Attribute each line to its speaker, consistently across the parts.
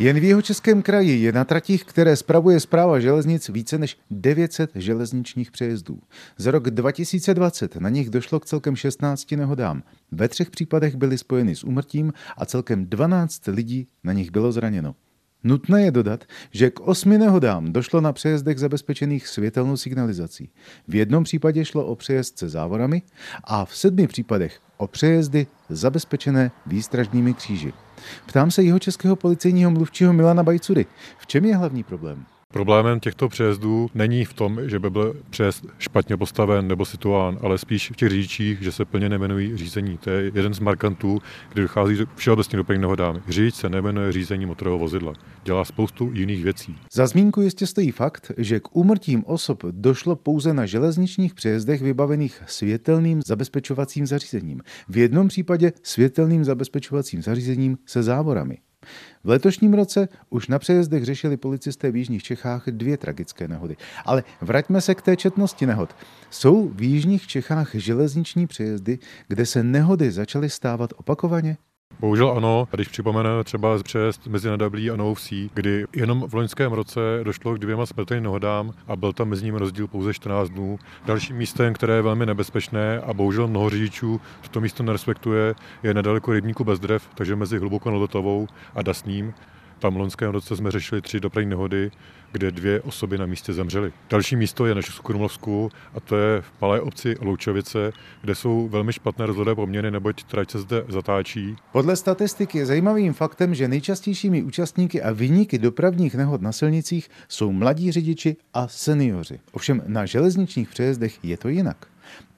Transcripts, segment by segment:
Speaker 1: Jen v jeho českém kraji je na tratích, které spravuje zpráva železnic, více než 900 železničních přejezdů. Za rok 2020 na nich došlo k celkem 16 nehodám. Ve třech případech byly spojeny s úmrtím a celkem 12 lidí na nich bylo zraněno. Nutné je dodat, že k osmi nehodám došlo na přejezdech zabezpečených světelnou signalizací. V jednom případě šlo o přejezd se závorami a v sedmi případech o přejezdy zabezpečené výstražnými kříži. Ptám se jeho českého policejního mluvčího Milana Bajcury. V čem je hlavní problém?
Speaker 2: Problémem těchto přejezdů není v tom, že by byl přejezd špatně postaven nebo situován, ale spíš v těch řidičích, že se plně nemenují řízení. To je jeden z markantů, kdy dochází všeobecně dopravní nehodám. Řidič se nemenuje řízení motorového vozidla. Dělá spoustu jiných věcí.
Speaker 1: Za zmínku jistě stojí fakt, že k úmrtím osob došlo pouze na železničních přejezdech vybavených světelným zabezpečovacím zařízením. V jednom případě světelným zabezpečovacím zařízením se závorami. V letošním roce už na přejezdech řešili policisté v Jižních Čechách dvě tragické nehody. Ale vraťme se k té četnosti nehod. Jsou v Jižních Čechách železniční přejezdy, kde se nehody začaly stávat opakovaně?
Speaker 2: Bohužel ano, když připomeneme třeba přejezd mezi Nadablí a Vsí, kdy jenom v loňském roce došlo k dvěma smrtelným nehodám a byl tam mezi nimi rozdíl pouze 14 dnů. Dalším místem, které je velmi nebezpečné a bohužel mnoho řidičů to místo nerespektuje, je nedaleko rybníku Bezdrev, takže mezi Hlubokou Nodotovou a Dasním. Tam v loňském roce jsme řešili tři dopravní nehody, kde dvě osoby na místě zemřely. Další místo je na Česku a to je v malé obci Loučovice, kde jsou velmi špatné rozhodové poměry, neboť trať se zde zatáčí.
Speaker 1: Podle statistiky je zajímavým faktem, že nejčastějšími účastníky a vyníky dopravních nehod na silnicích jsou mladí řidiči a seniori. Ovšem na železničních přejezdech je to jinak.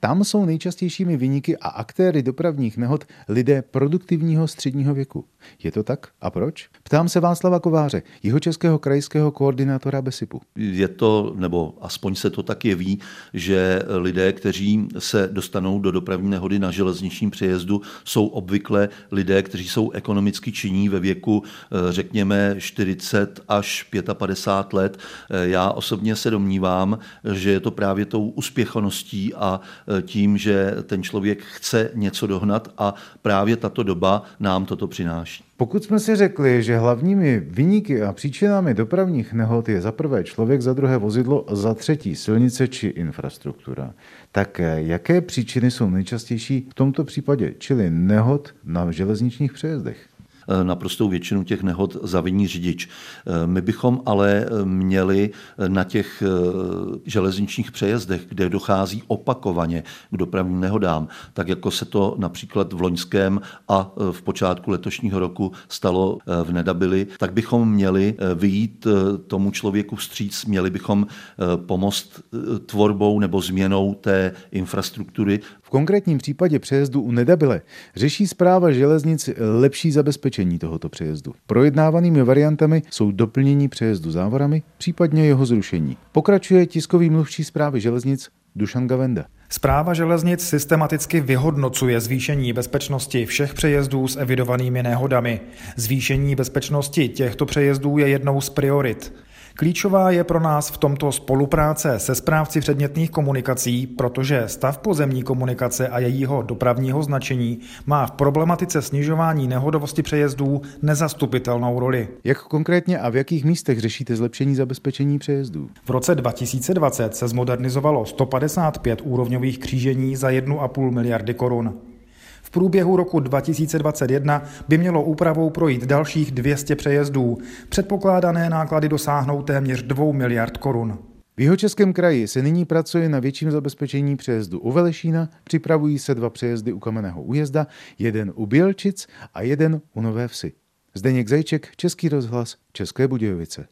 Speaker 1: Tam jsou nejčastějšími vyniky a aktéry dopravních nehod lidé produktivního středního věku. Je to tak? A proč? Ptám se Václava Kováře, jeho českého krajského koordinátora BESIPu.
Speaker 3: Je to, nebo aspoň se to tak jeví, že lidé, kteří se dostanou do dopravní nehody na železničním přejezdu, jsou obvykle lidé, kteří jsou ekonomicky činní ve věku, eh, řekněme, 40 až 55 let. Eh, já osobně se domnívám, že je to právě tou uspěchaností a tím, že ten člověk chce něco dohnat a právě tato doba nám toto přináší.
Speaker 1: Pokud jsme si řekli, že hlavními vyníky a příčinami dopravních nehod je za prvé člověk, za druhé vozidlo, za třetí silnice či infrastruktura, tak eh, jaké příčiny jsou nejčastější v tomto případě, čili nehod na železničních přejezdech?
Speaker 3: Eh, naprostou většinu těch nehod zaviní řidič. Eh, my bychom ale eh, měli na těch železničních přejezdech, kde dochází opakovaně k dopravním nehodám, tak jako se to například v loňském a v počátku letošního roku stalo v Nedabili, tak bychom měli vyjít tomu člověku vstříc, měli bychom pomoct tvorbou nebo změnou té infrastruktury.
Speaker 1: V konkrétním případě přejezdu u Nedabile řeší zpráva železnic lepší zabezpečení zabezpečení tohoto přejezdu. Projednávanými variantami jsou doplnění přejezdu závorami, případně jeho zrušení. Pokračuje tiskový mluvčí zprávy železnic Dušan Gavenda.
Speaker 4: Zpráva železnic systematicky vyhodnocuje zvýšení bezpečnosti všech přejezdů s evidovanými nehodami. Zvýšení bezpečnosti těchto přejezdů je jednou z priorit. Klíčová je pro nás v tomto spolupráce se správci předmětných komunikací, protože stav pozemní komunikace a jejího dopravního značení má v problematice snižování nehodovosti přejezdů nezastupitelnou roli.
Speaker 1: Jak konkrétně a v jakých místech řešíte zlepšení zabezpečení přejezdů?
Speaker 4: V roce 2020 se zmodernizovalo 155 úrovňových křížení za 1,5 miliardy korun průběhu roku 2021 by mělo úpravou projít dalších 200 přejezdů. Předpokládané náklady dosáhnou téměř 2 miliard korun.
Speaker 1: V jeho českém kraji se nyní pracuje na větším zabezpečení přejezdu u Velešína, připravují se dva přejezdy u Kamenného újezda, jeden u Bělčic a jeden u Nové Vsi. Zdeněk Zajček, Český rozhlas, České Budějovice.